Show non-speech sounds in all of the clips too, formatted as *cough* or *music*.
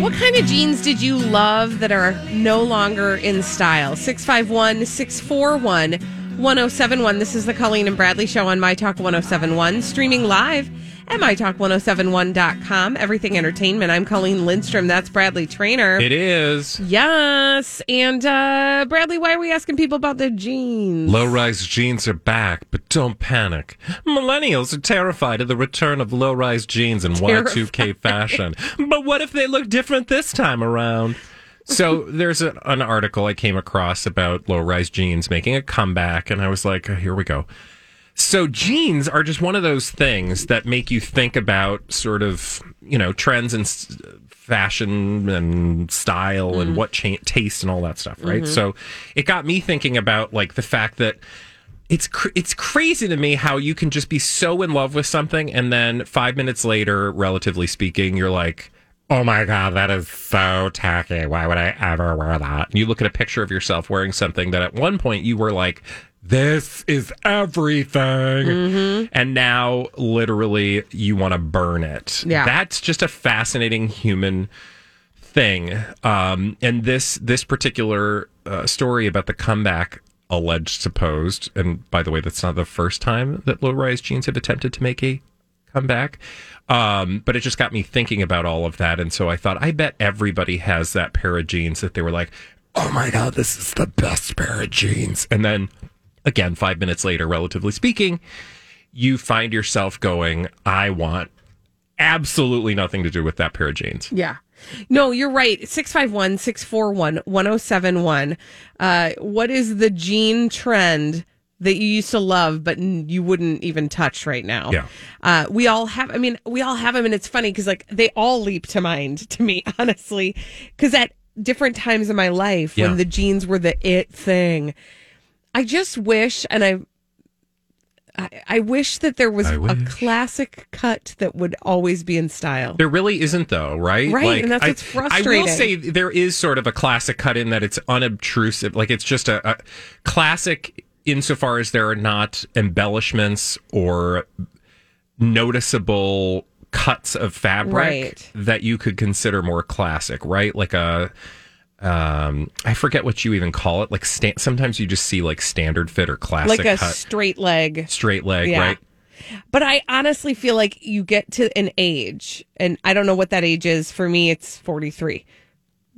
What kind of jeans did you love that are no longer in style? 651 641 1071. This is the Colleen and Bradley Show on My Talk 1071, streaming live at MyTalk1071.com. Everything Entertainment. I'm Colleen Lindstrom. That's Bradley Traynor. It is. Yes. And uh, Bradley, why are we asking people about their jeans? Low rise jeans are back, but don't panic. Millennials are terrified of the return of low rise jeans in Y2K fashion. But what if they look different this time around? So there's a, an article I came across about low rise jeans making a comeback, and I was like, oh, here we go. So jeans are just one of those things that make you think about sort of, you know, trends and fashion and style and mm-hmm. what cha- taste and all that stuff, right? Mm-hmm. So it got me thinking about like the fact that it's cr- it's crazy to me how you can just be so in love with something and then 5 minutes later, relatively speaking, you're like Oh my god, that is so tacky. Why would I ever wear that? And you look at a picture of yourself wearing something that at one point you were like, this is everything. And now literally you want to burn it. Yeah. That's just a fascinating human thing. Um, and this this particular uh, story about the comeback alleged supposed and by the way that's not the first time that low rise jeans have attempted to make a comeback um, but it just got me thinking about all of that and so i thought i bet everybody has that pair of jeans that they were like oh my god this is the best pair of jeans and then again five minutes later relatively speaking you find yourself going i want absolutely nothing to do with that pair of jeans Yeah. No, you're right. 651 641 1071. Uh, What is the jean trend that you used to love, but you wouldn't even touch right now? Yeah. Uh, we all have, I mean, we all have them, and it's funny because, like, they all leap to mind to me, *laughs* honestly. Because at different times in my life, Yeah. when the jeans were the it thing, I just wish, and I, I, I wish that there was I a wish. classic cut that would always be in style. There really isn't, though, right? Right, and that's I, what's frustrating. I will say there is sort of a classic cut in that it's unobtrusive. Like it's just a, a classic insofar as there are not embellishments or noticeable cuts of fabric Right. that you could consider more classic, right? Like a. Um, I forget what you even call it. Like sta- sometimes you just see like standard fit or classic like a cut, straight leg. straight leg, Yeah. right? But I honestly feel like you get to an age, and I don't know what that age is. For me, it's 43,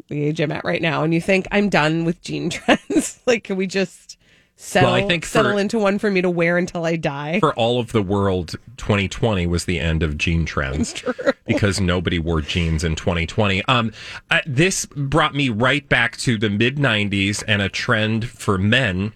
the age I'm at right now. And you think, I'm done with jean *laughs* trends. like, can we just settle, Well, I think for- settle into one for me to wear until I die? for all of the world, 2020 was the end of jean trends *laughs* because nobody wore jeans in 2020. Um, uh, this brought me right back to the mid 90s and a trend for men.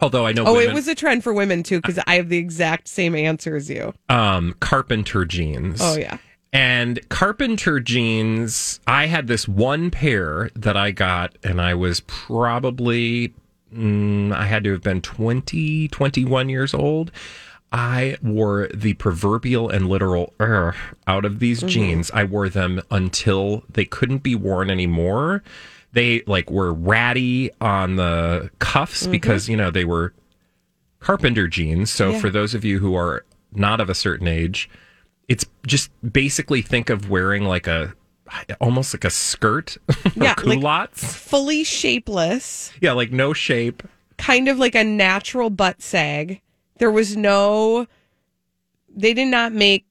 Although I know oh, women, it was a trend for women too, because I have the exact same answer as you. um, carpenter jeans. Oh, yeah. And carpenter jeans, I had this one pair that I got, and I was probably, mm, I had to have been 20, 21 years old. I wore the proverbial and literal out of these jeans. I wore them until they couldn't be worn anymore. They like were ratty on the cuffs because, you know, they were carpenter jeans. So Yeah. for those of you who are not of a certain age, it's just basically think of wearing like a almost like a skirt *laughs* Yeah, like- Fully shapeless, yeah, like no shape. kind of like a natural butt sag. There was no, they did not make,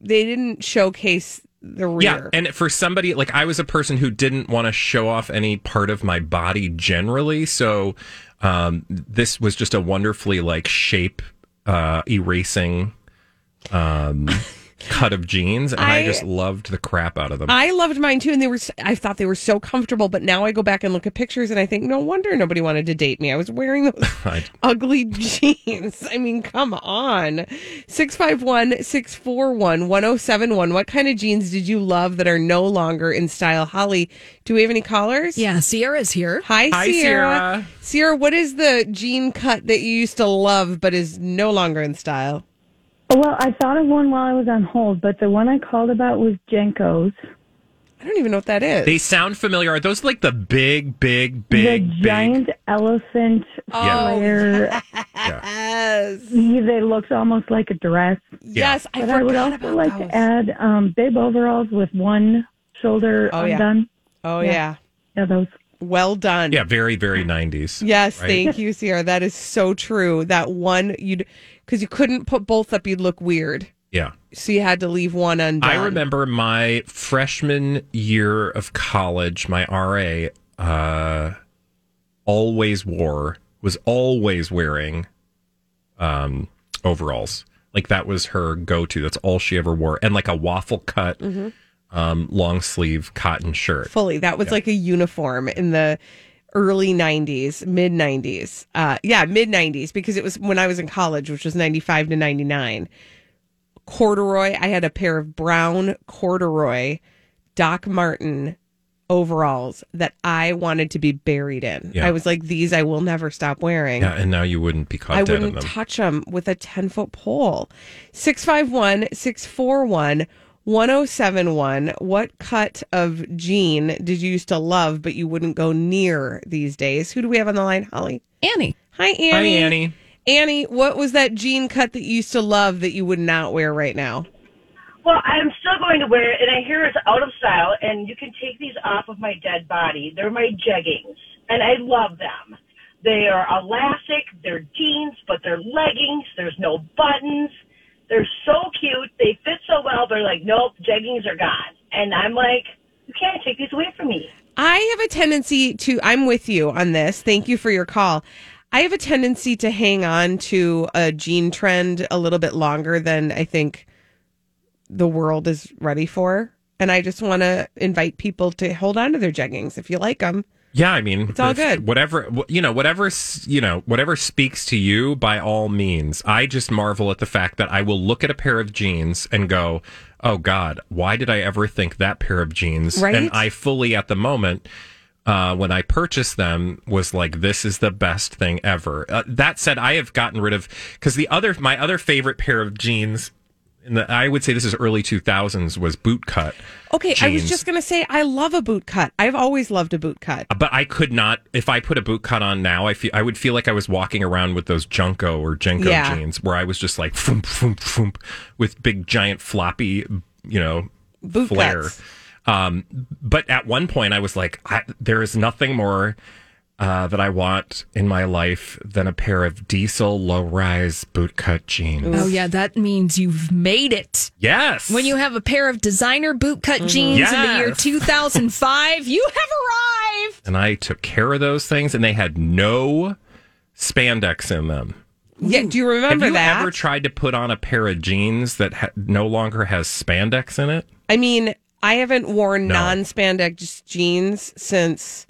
they didn't showcase the rear. Yeah, and for somebody like I was a person who didn't want to show off any part of my body generally, so um, this was just a wonderfully like shape uh, erasing um, cut of jeans, and I, I- just loved the crap out of them. I loved mine too, and they were. I thought they were so comfortable, but now I go back and look at pictures, and I think, no wonder nobody wanted to date me. I was wearing those *laughs* I- *laughs* ugly jeans. I mean, come on. 651 641 1071. What kind of jeans did you love that are no longer in style? Holly, do we have any callers? Yeah, Sierra's here. Hi, Hi, Sierra. Sierra. Sierra, what is the jean cut that you used to love but is no longer in style? Well, I thought of one while I was on hold, but the one I called about was JNCO's. I don't even know what that is. they sound familiar. Are those like the big, big, big, the big? giant elephant Yeah. flare. yes. *laughs* They looked almost like a dress. Yes, I But I would also about like those. to add um, bib overalls with one shoulder Oh, yeah. undone. Oh, yeah. Yeah, those. Well done. Yeah, very, very nineties. Yes, right? thank you, Sierra. That is so true. That one you'd because you couldn't put both up, you'd look weird. Yeah. So you had to leave one undone. I remember my freshman year of college, my RA uh, always wore, was always wearing um, overalls. Like that was her go to. That's all she ever wore. And like a waffle cut, um, long sleeve cotton shirt. fully. That was like a uniform in the early 90s, mid 90s. Uh, yeah, mid 90s because it was when I was in college, which was 95 to 99. Corduroy. I had a pair of brown corduroy Doc Martin overalls that I wanted to be buried in. Yeah. I was like, these I will never stop wearing. Yeah, and now you wouldn't be caught I dead in wouldn't them. touch them with a 10 foot pole. 651 641 1071. What cut of jean did you used to love, but you wouldn't go near these days? Who do we have on the line, Holly? Annie. Hi, Annie. Hi, Annie. Annie, what was that jean cut that you used to love that you would not wear right now? Well, I'm still going to wear it, and I hear it's out of style, and you can take these off of my dead body. They're my jeggings, and I love them. They are elastic, they're jeans, but they're leggings. There's no buttons. They're so cute. They fit so well. They're like, nope, jeggings are gone. And I'm like, you can't take these away from me. I have a tendency to, I'm with you on this. Thank you for your call. I have a tendency to hang on to a jean trend a little bit longer than I think the world is ready for. And I just want to invite people to hold on to their jeggings if you like them. Yeah, I mean, It's all good. Whatever you know, whatever you know, whatever speaks to you, by all means. I just marvel at the fact that I will look at a pair of jeans and go, "Oh God, why did I ever think that pair of jeans?" Right? And I fully, at the moment, uh, when I purchased them, was like, "This is the best thing ever." Uh, that said, I have gotten rid of because the other, my other favorite pair of jeans. In the, I would say this is early 2000s was boot cut. Okay, I was just going to say I love a boot cut. I've always loved a boot cut. but I could not. If I put a boot cut on now, I feel I would feel like I was walking around with those Junko or JNCO Yeah. jeans, where I was just like foomp, foomp, foomp, with big giant floppy, you know, Boot flare. cuts. Um, but at one point, I was like, I, there is nothing more uh, that I want in my life than a pair of diesel low rise bootcut jeans. Oh, yeah, that means you've made it. Yes. When you have a pair of designer bootcut jeans in the year *laughs* 2005, you have arrived. and I took care of those things, and they had no spandex in them. Yeah, do you remember Have you that? ever tried to put on a pair of jeans that ha- no longer has spandex in it? I mean, I haven't worn No. non-spandex jeans since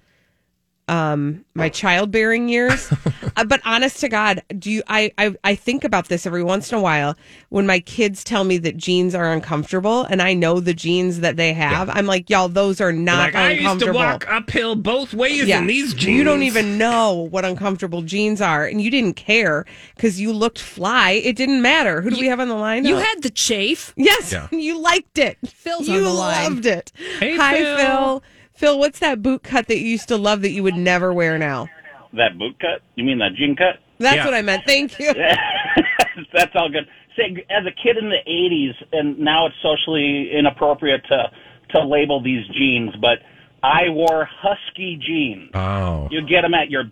um my childbearing years. *laughs* Uh, but honest to God, do you I, I I think about this every once in a while when my kids tell me that jeans are uncomfortable and I know the jeans that they have. I'm like, y'all, those are not like I used to walk uphill both ways in these jeans. You don't even know what uncomfortable jeans are, and you didn't care because you looked fly. It didn't matter. Who do we have on the line? You had the chafe. Yes, Yeah. *laughs* you liked it. Phil's you on the line. loved it. Hey, Hi, Phil. Phil. Phil, what's that boot cut that you used to love that you would never wear now? That boot cut? You mean that jean cut? That's Yeah. what I meant. Thank you. *laughs* That's all good. Say, as a kid in the '80s, and now it's socially inappropriate to to label these jeans, but I wore husky jeans. Oh. You get them at your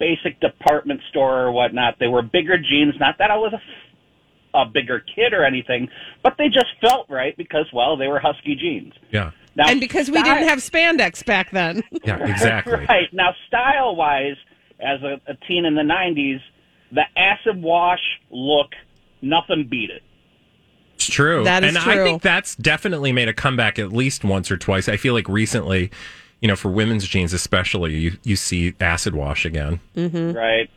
basic department store or whatnot. They were bigger jeans. Not that I was a a bigger kid or anything, but they just felt right because well, they were husky jeans. Yeah. Now, and because we sty- didn't have spandex back then. *laughs* Yeah, exactly. *laughs* right now, style wise, as a, a teen in the '90s, the acid wash look, nothing beat it. It's true. That is and I true. think that's definitely made a comeback at least once or twice. I feel like recently, you know, for women's jeans especially, you, you see acid wash again. Mm-hmm. Right.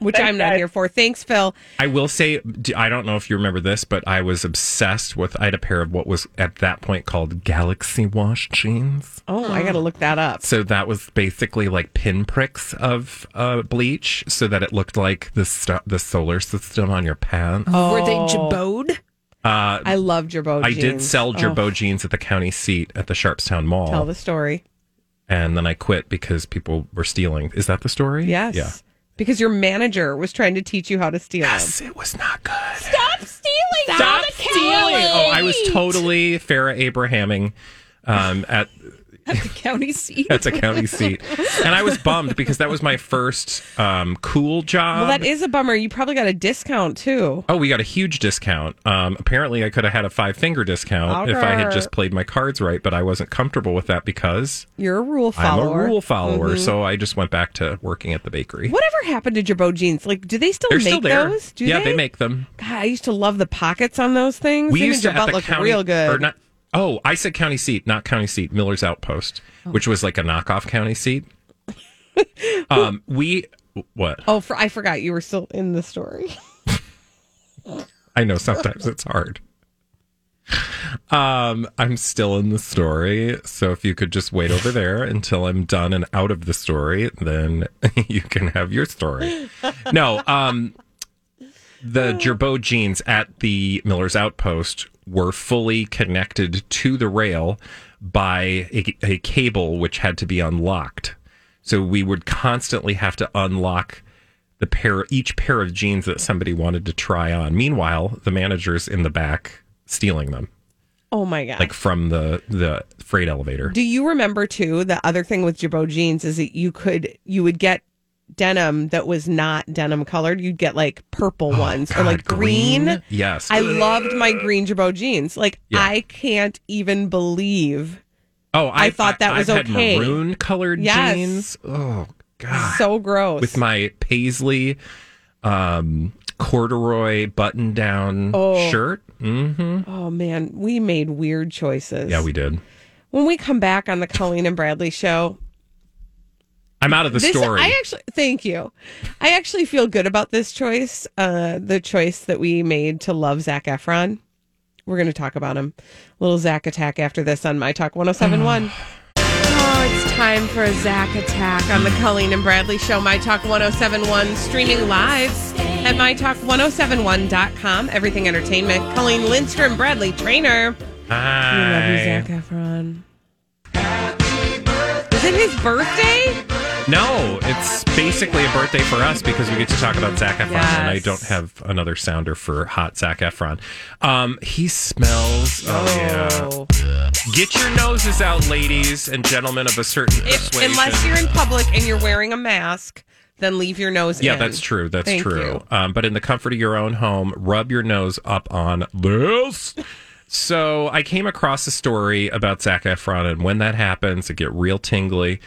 Which Thanks, I'm not guys. here for. Thanks, Phil. I will say, I don't know if you remember this, but I was obsessed with, I had a pair of what was at that point called Galaxy Wash jeans. Oh, I got to look that up. So that was basically like pinpricks of uh, bleach so that it looked like the, st- the solar system on your pants. Oh. Were they jabode? Uh, I loved your bow I jeans. did sell Oh, jeans at the county seat at the Sharpstown Mall. Tell the story. and then I quit because people were stealing. Is that the story? Yes. Yeah. Because your manager was trying to teach you how to steal Yes, them. it was not good. Stop stealing! Stop stealing! Oh, I was totally Farrah Abrahaming um, at At the county *laughs* seat. That's a county seat, and I was bummed because that was my first um, cool job. Well, that is a bummer. You probably got a discount too. Oh, we got a huge discount. Um, apparently, I could have had a five finger discount if I had just played my cards right, but I wasn't comfortable with that because You're a rule follower. Mm-hmm. I'm a rule follower. So I just went back to working at the bakery. Whatever happened to Girbaud jeans? Like, do they still They're make still those? Do yeah, they? make them. God, I used to love the pockets on those things. We They used to at the look county, real good. Or not, oh, I said county seat, not county seat. Miller's Outpost, Oh. which was like a knockoff county seat. *laughs* um, we what? oh, for, I forgot you were still in the story. *laughs* I know sometimes it's hard. Um, I'm still in the story, so if you could just wait over there until I'm done and out of the story, then *laughs* you can have your story. No, um, the Girbaud jeans at the Miller's Outpost were fully connected to the rail by a, a cable which had to be unlocked. So we would constantly have to unlock the pair each pair of jeans that somebody wanted to try on. Meanwhile, the managers in the back stealing them, Oh my god! like from the the freight elevator. Do you remember too? The other thing with Girbaud jeans is that you could you would get denim that was not denim colored. You'd get like purple ones or Oh, God, like green. Yes. I loved my green Girbaud jeans. Like Yeah. I can't even believe oh, I thought that was I've okay. Had maroon colored Yes. jeans. Oh God. so gross. With my paisley um, corduroy button down Oh. shirt. Mm-hmm. oh man, we made weird choices. Yeah, we did. When we come back on the Colleen and Bradley show, I'm out of the this story. I actually thank you. I actually feel good about this choice. Uh, the choice that we made to love Zac Efron. We're going to talk about him. Little Zac attack after this on My Talk 1071. Oh, it's time for a Zac attack on the Colleen and Bradley Show, My Talk 1071, streaming live at MyTalk1071.com. Everything Entertainment. Colleen Lindstrom, Bradley Traynor. Hi. We love you, Zac Efron. Is it his birthday? No, it's basically a birthday for us because we get to talk about Zac Efron, and I don't have another sounder for hot Zac Efron. Um, he smells. Oh, yeah. Get your noses out, ladies and gentlemen of a certain If, unless you're in public and you're wearing a mask, then leave your nose out. yeah, in. that's true. That's Thank true. Um, but in the comfort of your own home, rub your nose up on this. So I came across a story about Zac Efron, and when that happens, it get real tingly,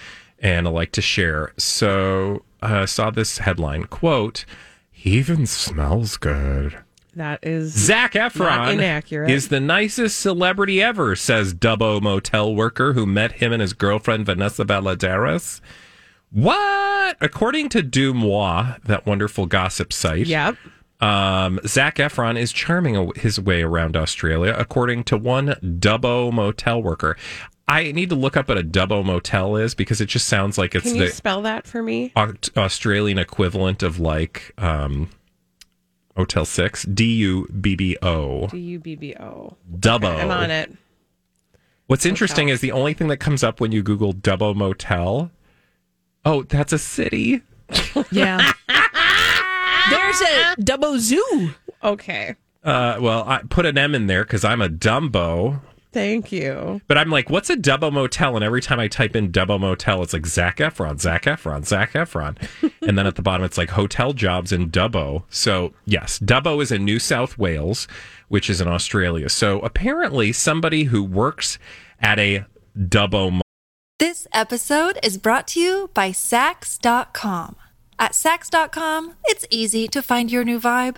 and I like to share. So uh, I saw this headline quote: "He even smells good." That is Zac Efron inaccurate. is the nicest celebrity ever, says Dubbo motel worker who met him and his girlfriend Vanessa Valladares. What? According to Dumois, that wonderful gossip site, Yep. um, Zac Efron is charming his way around Australia, according to one Dubbo motel worker. I need to look up what a Dubbo motel is because it just sounds like it's Can you the spell that for me? Aut- Australian equivalent of like um, Motel 6, D U B B O. D U B B O. Dubbo. I'm on it. What's interesting is the only thing that comes up when you Google Dubbo Motel. Oh, that's a city. *laughs* Yeah. There's a Dubbo zoo. Okay. Uh, well, I put an M in there because I'm a Dumbo. Thank you. But I'm like, what's a Dubbo Motel? And every time I type in Dubbo Motel, it's like Zac Efron, Zac Efron, Zac Efron. *laughs* and then at the bottom it's like hotel jobs in Dubbo. So yes, Dubbo is in New South Wales, which is in Australia. So apparently, somebody who works at a Dubbo Motel. This episode is brought to you by Saks.com. At Saks.com, it's easy to find your new vibe.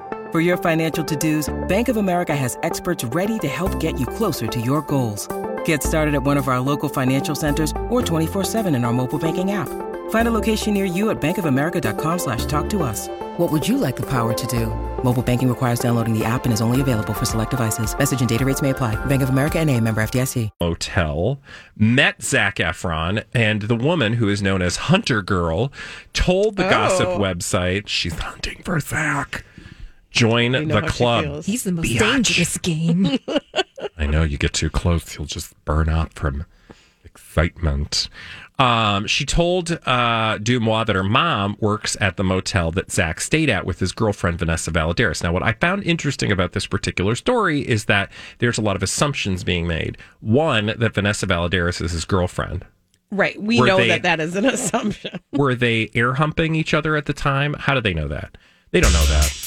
For your financial to-dos, Bank of America has experts ready to help get you closer to your goals. Get started at one of our local financial centers or 24-7 in our mobile banking app. Find a location near you at bankofamerica.com slash talk to us. What would you like the power to do? Mobile banking requires downloading the app and is only available for select devices. Message and data rates may apply. Bank of America and a member FDIC. motel, met Zac Efron, and the woman who is known as Hunter Girl told the gossip Oh. website she's hunting for Zac. Join the club. He's the most Biatch. dangerous game. *laughs* I know you get too close, you'll just burn up from excitement. Um, she told uh, Dumois that her mom works at the motel that Zach stayed at with his girlfriend, Vanessa Valladares. Now, what I found interesting about this particular story is that there's a lot of assumptions being made. One, that Vanessa Valladares is his girlfriend. Right. We Were know they- that that is an *laughs* assumption. Were they air humping each other at the time? How do they know that? They don't know that.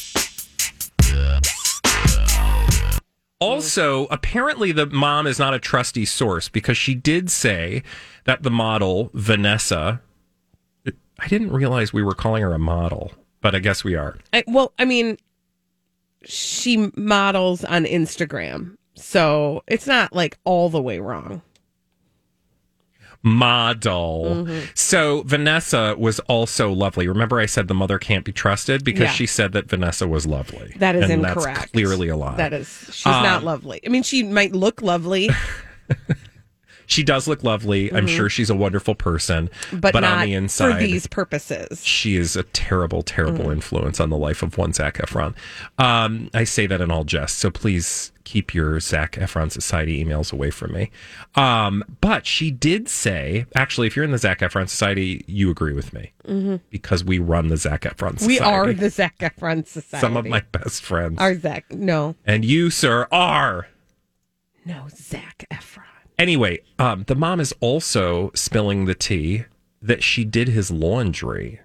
Also, apparently the mom is not a trusty source because she did say that the model, Vanessa, I didn't realize we were calling her a model, but I guess we are. I, well, I mean, she models on Instagram, so it's not like all the way wrong. Model. Mm-hmm. So Vanessa was also lovely. Remember, I said the mother can't be trusted because Yeah. she said that Vanessa was lovely. That is and incorrect. That's clearly a lie. That is, she's not Um, lovely. I mean, she might look lovely, *laughs* She does look lovely. I'm sure she's a wonderful person, Mm-hmm. but, not on the inside, for these purposes. she is a terrible, terrible influence on the life of one Zac Efron. Um, I say that in all jest, so please keep your Zac Efron Society emails away from me. Um, but she did say, actually, if you're in the Zac Efron Society, you agree with me because we run the Zac Efron Society. We are the Zac Efron Society. some of my best friends, are Zac. No. and you, sir, are. No, Zac Efron. Anyway, um, the mom is also spilling the tea that she did his laundry.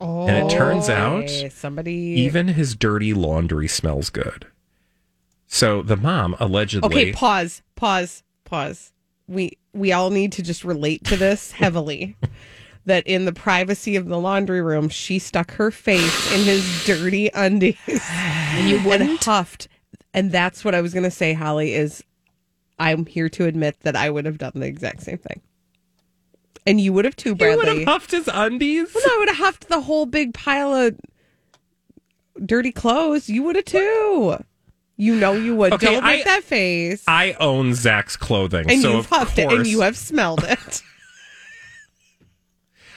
and it turns out somebody. even his dirty laundry smells good. So the mom allegedly. Okay, pause, pause, pause. We we all need to just relate to this *laughs* heavily. that in the privacy of the laundry room, she stuck her face in his dirty undies *sighs* and you and huffed. And that's what I was going to say, Holly. Is I'm here to admit that I would have done the exact same thing, and you would have too, Bradley. you would have huffed his undies. Well, no, I would have huffed the whole big pile of dirty clothes. You would have too. You know you would. Okay, Don't make I- that face. I own Zac's clothing, and so you've of huffed it, and you have smelled it. *laughs*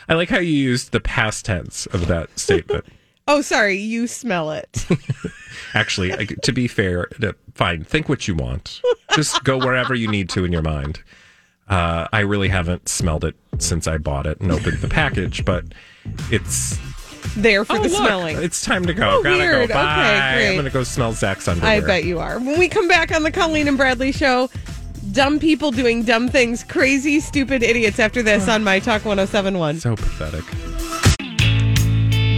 I like how you used the past tense of that statement. *laughs* oh, sorry, you smell it. *laughs* Actually, I- to be fair, fine. Think what you want. Just go wherever you need to in your mind. Uh, I really haven't smelled it since I bought it and opened the package, but it's there for Oh, the look, smelling. It's time to go. Oh, Gotta weird. go. Okay, great. I'm gonna go smell Zac's underwear. I bet you are. When we come back on the Colleen and Bradley show, dumb people doing dumb things, crazy, stupid idiots after this on My Talk 1071. So pathetic.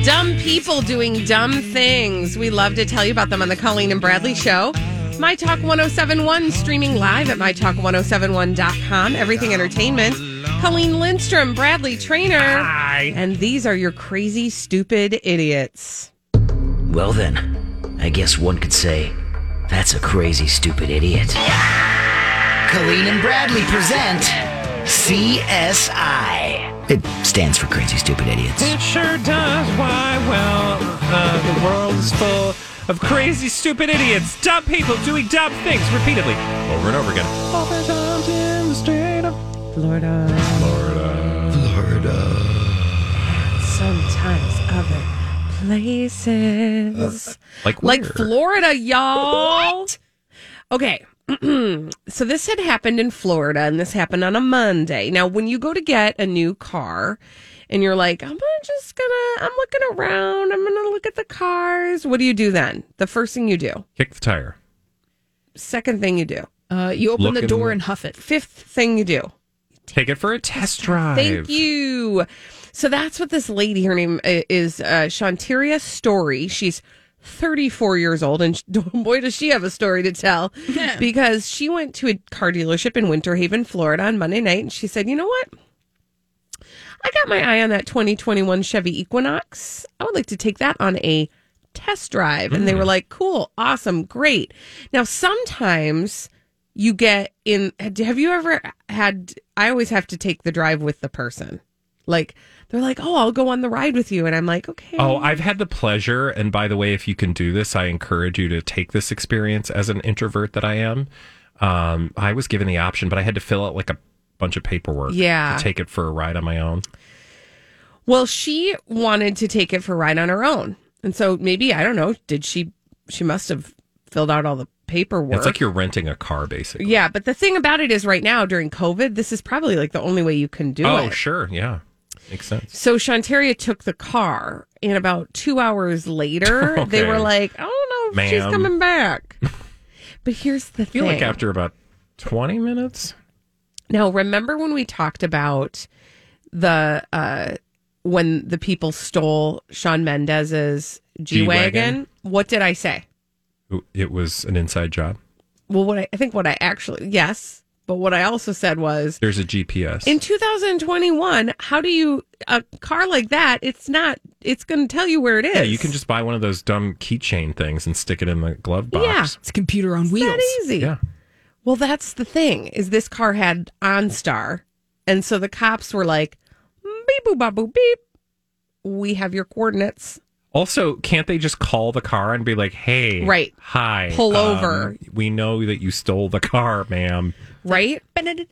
Dumb people doing dumb things. We love to tell you about them on the Colleen and Bradley show. My Talk 1071 streaming live at mytalk1071.com. Everything Entertainment. Colleen Lindstrom, Bradley Traynor. Hi. And these are your crazy, stupid idiots. Well, then, I guess one could say that's a crazy, stupid idiot. Colleen and Bradley present CSI. It stands for Crazy Stupid Idiots. It sure does. Why? Well, uh, the world is full of crazy, stupid idiots, dumb people doing dumb things repeatedly, over and over again. Oftentimes in the state of Florida. Florida. Florida. Sometimes other places. Like like where? Florida, y'all. What? Okay. *clears throat* so this had happened in Florida and this happened on a Monday. Now, when you go to get a new car and you're like, I'm just gonna, I'm looking around, I'm gonna look at the cars. What do you do then? The first thing you do. Kick the tire. Second thing you do. Uh, you open the door and huff it. Fifth thing you do. Take it for a test drive. Thank you. So that's what this lady, her name is uh, Shantiria Story. She's 34 years old, and sh- *laughs* boy, does she have a story to tell because she went to a car dealership in Winter Haven, Florida on Monday night, and she said, You know what? I got my eye on that 2021 Chevy Equinox. I would like to take that on a test drive. And they were mm. like, cool, awesome, great. Now, sometimes you get in, have you ever had, I always have to take the drive with the person. Like, they're like, oh, I'll go on the ride with you. And I'm like, okay. Oh, I've had the pleasure, and by the way, if you can do this, I encourage you to take this experience as an introvert that I am. Um, I was given the option, but I had to fill out like a bunch of paperwork Yeah. to take it for a ride on my own. Well, she wanted to take it for a ride on her own. And so maybe, I don't know, did she, she must have filled out all the paperwork. It's like you're renting a car, basically. Yeah, but the thing about it is, right now during COVID, this is probably like the only way you can do oh, it. Oh, sure, yeah, makes sense. So Shantaria took the car, and about two hours later, *laughs* they were like, "I don't know if she's coming back." *laughs* but here's the I feel thing. like after about twenty minutes, now, remember when we talked about the uh when the people stole Shawn Mendes's G wagon? G-Wagon? What did I say? it was an inside job. Well, what I, I think what I actually yes, but what I also said was There's a GPS. In 2021, how do you a car like that? It's not. It's going to tell you where it is. yeah, you can just buy one of those dumb keychain things and stick it in the glove box. Yeah. It's a computer on wheels. that easy. Yeah. Well, that's the thing. Is this car had OnStar, and so the cops were like, "Beep boop bop boop beep. We have your coordinates." Also, can't they just call the car and be like, "Hey, Right. hi, Pull um, over." We know that you stole the car, ma'am." Right? It's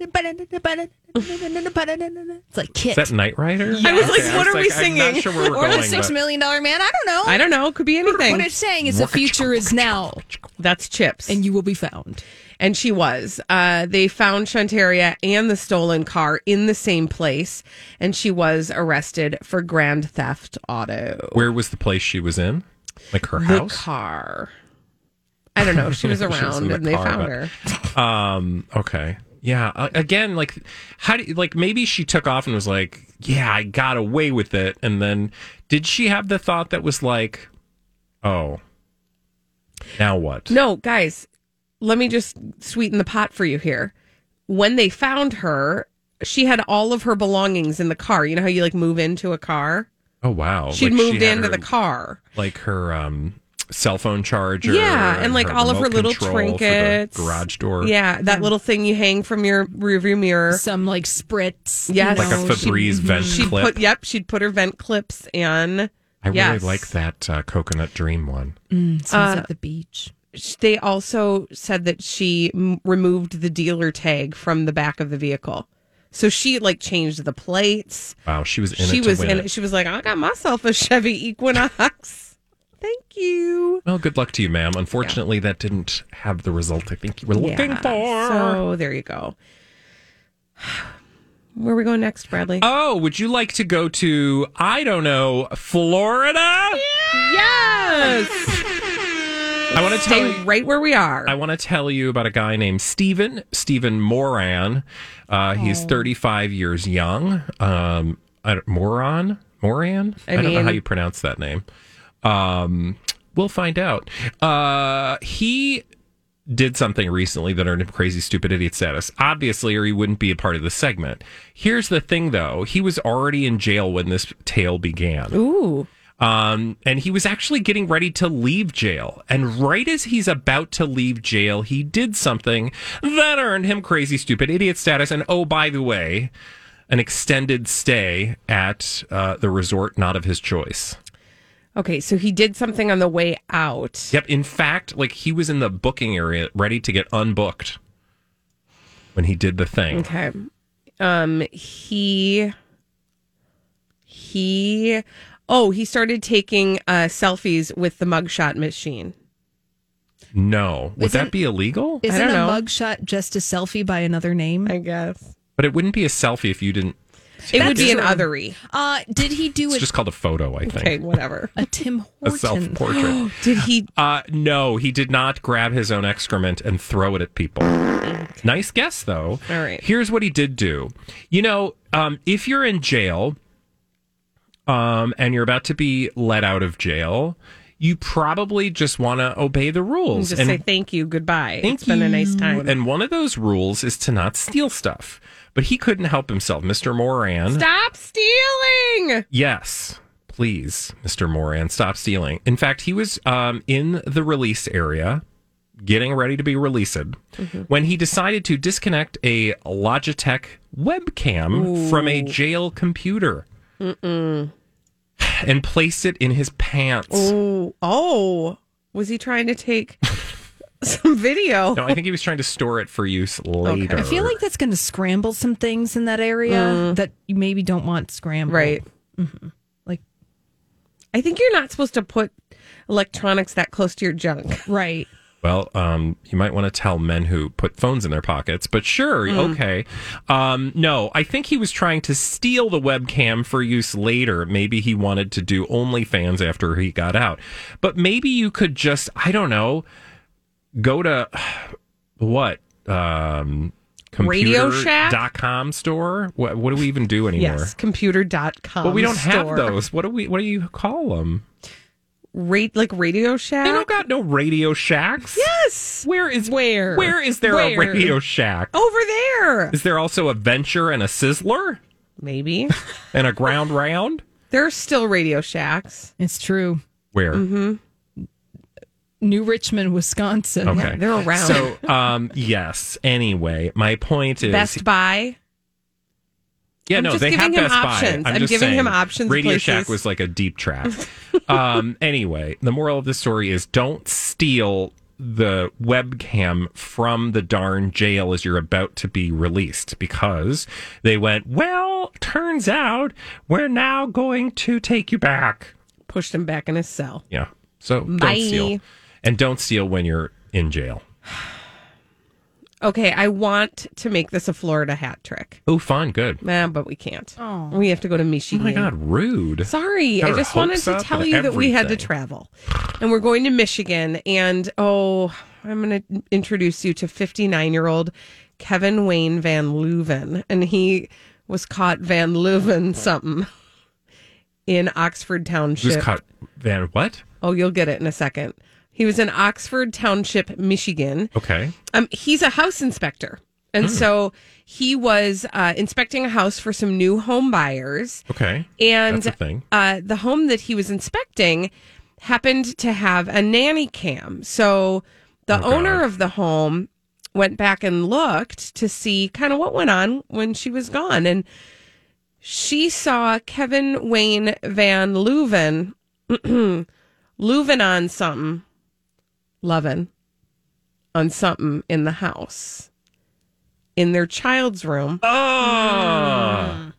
like KITT. Is that Knight Rider? I was like, Okay, what are we I'm singing? not sure where we're or going. the six but- million dollar man. I don't know. I don't know. It Could be anything. What it's saying is the future is now, That's CHiPs. and you will be found. And she was. Uh, they found Shantaria and the stolen car in the same place, and she was arrested for grand theft auto. Where was the place she was in? Like her the house? car. I don't know. She *laughs* was She was around the and they car, found but- her. Um. Okay. Yeah. Again, like, how do you, like maybe she took off and was like, "Yeah, I got away with it," and then did she have the thought that was like, "Oh, now what?" No, guys, let me just sweeten the pot for you here. When they found her, she had all of her belongings in the car. You know how you like move into a car? Oh wow. She'd Like, she moved had into her- the car. like her um cell phone charger. Yeah, and like all of her little control for the trinkets. garage door. Yeah, that little thing you hang from your rearview mirror. Some like spritz. you Yes. Like a know, she- Febreze vent She'd clip. put yep, she'd put her vent clips in. I really like that uh, coconut dream one. Mm, smells at the beach. They also said that she m- removed the dealer tag from the back of the vehicle. So she like changed the plates. Wow, she was in she it to was win in it. it. She was like, I got myself a Chevy Equinox. Thank you. Well, good luck to you, ma'am. Unfortunately, that didn't have the result I think you were looking Yeah, for. So there you go. *sighs* Where are we going next, Bradley? Oh, would you like to go to, I don't know, Florida? yes. I want to tell you. right where we are. I want to tell you about a guy named Stephen, Stephen Moran. Uh, he's 35 years young. Um, I don't, Moran? Moran? I I, don't know how you pronounce that name. Um, we'll find out. Uh, he did something recently that earned him crazy, stupid idiot status. Obviously, or he wouldn't be a part of the segment. Here's the thing, though. He was already in jail when this tale began. Ooh. Um, and he was actually getting ready to leave jail. And right as he's about to leave jail, he did something that earned him crazy, stupid idiot status. And oh, by the way, an extended stay at uh, the resort not of his choice. Okay, so he did something on the way out. Yep. In fact, like he was in the booking area ready to get unbooked when he did the thing. Okay. Um he he Oh, he started taking uh, selfies with the mugshot machine. No. Would Isn't- that be illegal? Isn't don't a know. mugshot just a selfie by another name? I guess But it wouldn't be a selfie if you didn't. It would be an othery. Uh, did he do it? It's just called a photo, I think. Okay, whatever. *laughs* a Tim A self portrait. *gasps* Did he? uh, no, he did not grab his own excrement and throw it at people. Nice guess, though. All right. Here's what he did do. You know, um, if you're in jail um, and you're about to be let out of jail, you probably just want to obey the rules. Just and say thank you, goodbye. Thank it's been a nice time. And one of those rules is to not steal stuff. But he couldn't help himself. Mr. Moran. Stop stealing. Yes, please, Mr. Moran, stop stealing. In fact, he was um, in the release area, getting ready to be released, when he decided to disconnect a Logitech webcam from a jail computer and placed it in his pants. Oh, oh, was he trying to take some video? No, I think he was trying to store it for use later. I feel like that's going to scramble some things in that area that you maybe don't want scrambled. Right. Like, I think you're not supposed to put electronics that close to your junk. right. Well, um, you might want to tell men who put phones in their pockets, but sure, okay. Um, no, I think he was trying to steal the webcam for use later. Maybe he wanted to do OnlyFans after he got out. But maybe you could just, I don't know, go to what? Um, Radio Shack? Dot com store? What, what do we even do anymore? Yes, computer.com. But we don't store. have those. What do we? What do you call them? Rate like Radio Shack. They don't got no Radio Shacks. yes, Where is Where? Where is there Where? a Radio Shack? over there. Is there also a Venture and a Sizzler Maybe and a Ground Round? *laughs* there's still Radio Shacks. It's true. Where? New Richmond, Wisconsin. Okay, *laughs* they're around. So, um, yes. Anyway, my point is, Best Buy. yeah, I'm no, they have giving him Best options. Buy. I'm, I'm giving saying, him options Radio places. Shack was like a deep trap. um, *laughs* anyway, the moral of the story is: don't steal the webcam from the darn jail as you're about to be released because they went, well, turns out we're now going to take you back. Pushed him back in his cell. Yeah. So Bye. don't steal. And don't steal when you're in jail. Okay, I want to make this a Florida hat trick. Oh, fun. Good. Nah, but we can't. Oh. We have to go to Michigan. Oh my God. Rude. Sorry, Got I just wanted to tell and you that we had to travel. And we're going to Michigan. And oh, I'm going to introduce you to 59 year old Kevin Wayne Van Leuven. And he was caught Van Leuven something in Oxford Township. Who's caught Van? What? Oh, you'll get it in a second. He was in Oxford Township, Michigan. Okay. Um, he's a house inspector. And Hmm. so he was uh, inspecting a house for some new home buyers. Okay. And That's a thing. Uh, the home that he was inspecting happened to have a nanny cam. So the Oh, owner God. of the home went back and looked to see kind of what went on when she was gone. And she saw Kevin Wayne Van Leuven, *clears throat* Leuven on something, loving on something in the house, in their child's room. Oh.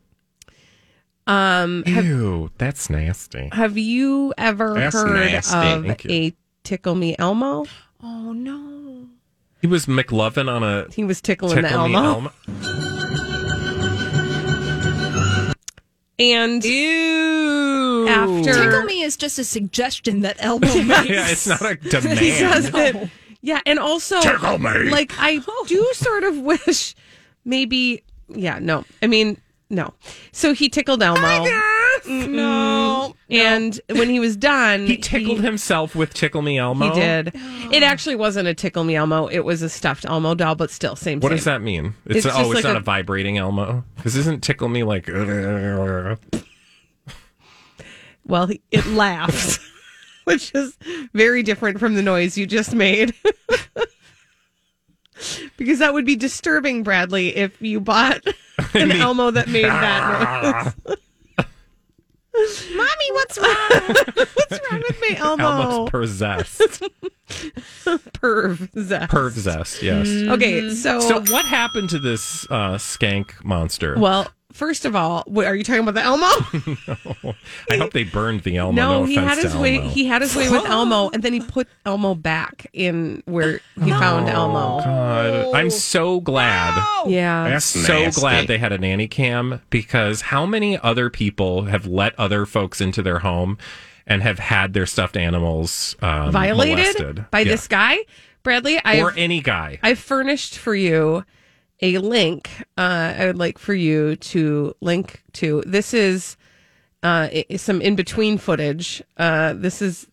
Um, have, Ew. That's nasty. have you ever That's heard nasty. of Thank you. a Tickle Me Elmo? Oh, no. He was McLovin on a He was tickling the Tickle Me Elmo. *laughs* And Ew. after Tickle Me is just a suggestion that Elmo *laughs* makes. yeah, it's not a *laughs* he says demand. that, yeah, and also Tickle me. like I *laughs* oh. do sort of wish maybe yeah, no. I mean, no. So he tickled Elmo. No. And when he was done, He tickled himself with Tickle Me Elmo. He did. It actually wasn't a tickle me Elmo. It was a stuffed Elmo doll, but still same. Thing. What same. does that mean? It's, It's a, oh, just oh, it's like not a- a, vibrating Elmo. This isn't Tickle Me like? *laughs* Well, he- it laughs, which is very different from the noise you just made. *laughs* because that would be disturbing, Bradley, if you bought *laughs* an Elmo that made that noise. Mommy, what's wrong? *laughs* what's wrong with my Elmo? Elmo's possessed. *laughs* Perv zest. Perv zest. Yes. Okay, so, So what happened to this uh, skank monster? well, first of all, wait, are you talking about the Elmo? *laughs* I hope they burned the Elmo. no, No, he had his way. Elmo. He had his way with Elmo, and then he put Elmo back in where he found Elmo. God, I'm so glad. Yeah, That's so nasty. glad they had a nanny cam because how many other people have let other folks into their home and have had their stuffed animals um, violated molested? by Yeah. this guy, Bradley. I or any guy. I've furnished for you a link. Uh, I would like for you to link to. This is uh, some in between footage. Uh, this is.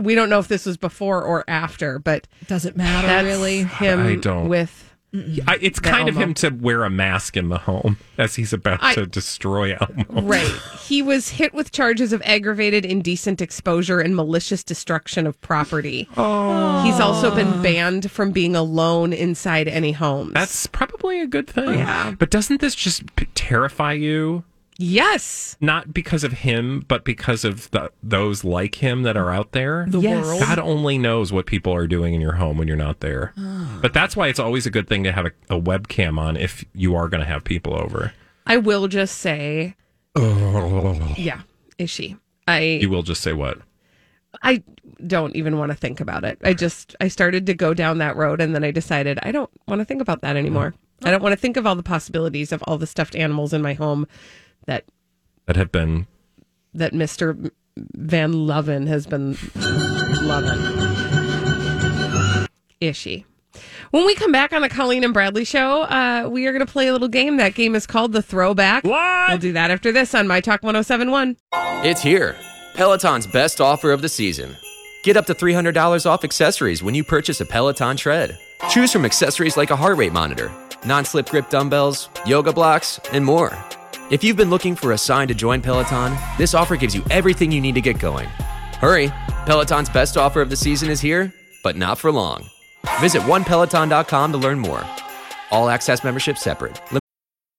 We don't know if this was before or after, but Doesn't matter that's really. him I don't. with. I, it's kind of him to wear a mask in the home as he's about I- to destroy Elmo. Right. *laughs* He was hit with charges of aggravated indecent exposure and malicious destruction of property. Oh. He's also been banned from being alone inside any homes. That's probably a good thing. Yeah. But doesn't this just p- terrify you? Yes. Not because of him, but because of the, those like him that are out there. The Yes. world. God only knows what people are doing in your home when you're not there. Ah. But that's why it's always a good thing to have a, a webcam on if you are going to have people over. I will just say, *laughs* yeah, is she? I You will just say what? I don't even want to think about it. I just I started to go down that road and then I decided I don't want to think about that anymore. Mm-hmm. I don't want to think of all the possibilities of all the stuffed animals in my home that That have been. that Mr. Van Loven has been loving. Is she? When we come back on the Colleen and Bradley show, uh, we are going to play a little game. That game is called the Throwback. What? We'll do that after this on My Talk 1071. It's here. Peloton's best offer of the season. Get up to $300 off accessories when you purchase a Peloton tread. Choose from accessories like a heart rate monitor, non slip grip dumbbells, yoga blocks, and more. If you've been looking for a sign to join Peloton, this offer gives you everything you need to get going. Hurry! Peloton's best offer of the season is here, but not for long. Visit onepeloton.com to learn more. All access membership separate.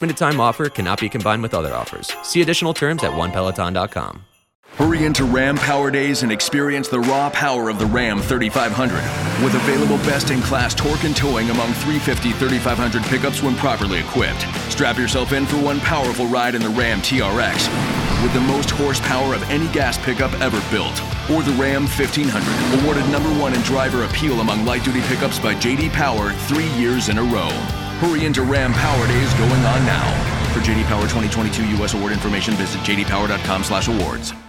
Limited time offer cannot be combined with other offers. See additional terms at onepeloton.com. Hurry into Ram Power Days and experience the raw power of the Ram 3500. With available best in class torque and towing among 350 3500 pickups when properly equipped. Strap yourself in for one powerful ride in the Ram TRX. With the most horsepower of any gas pickup ever built. Or the Ram 1500, awarded number one in driver appeal among light duty pickups by JD Power three years in a row. Hurry into Ram Power Days going on now. For JD Power 2022 U.S. award information, visit jdpower.com/awards.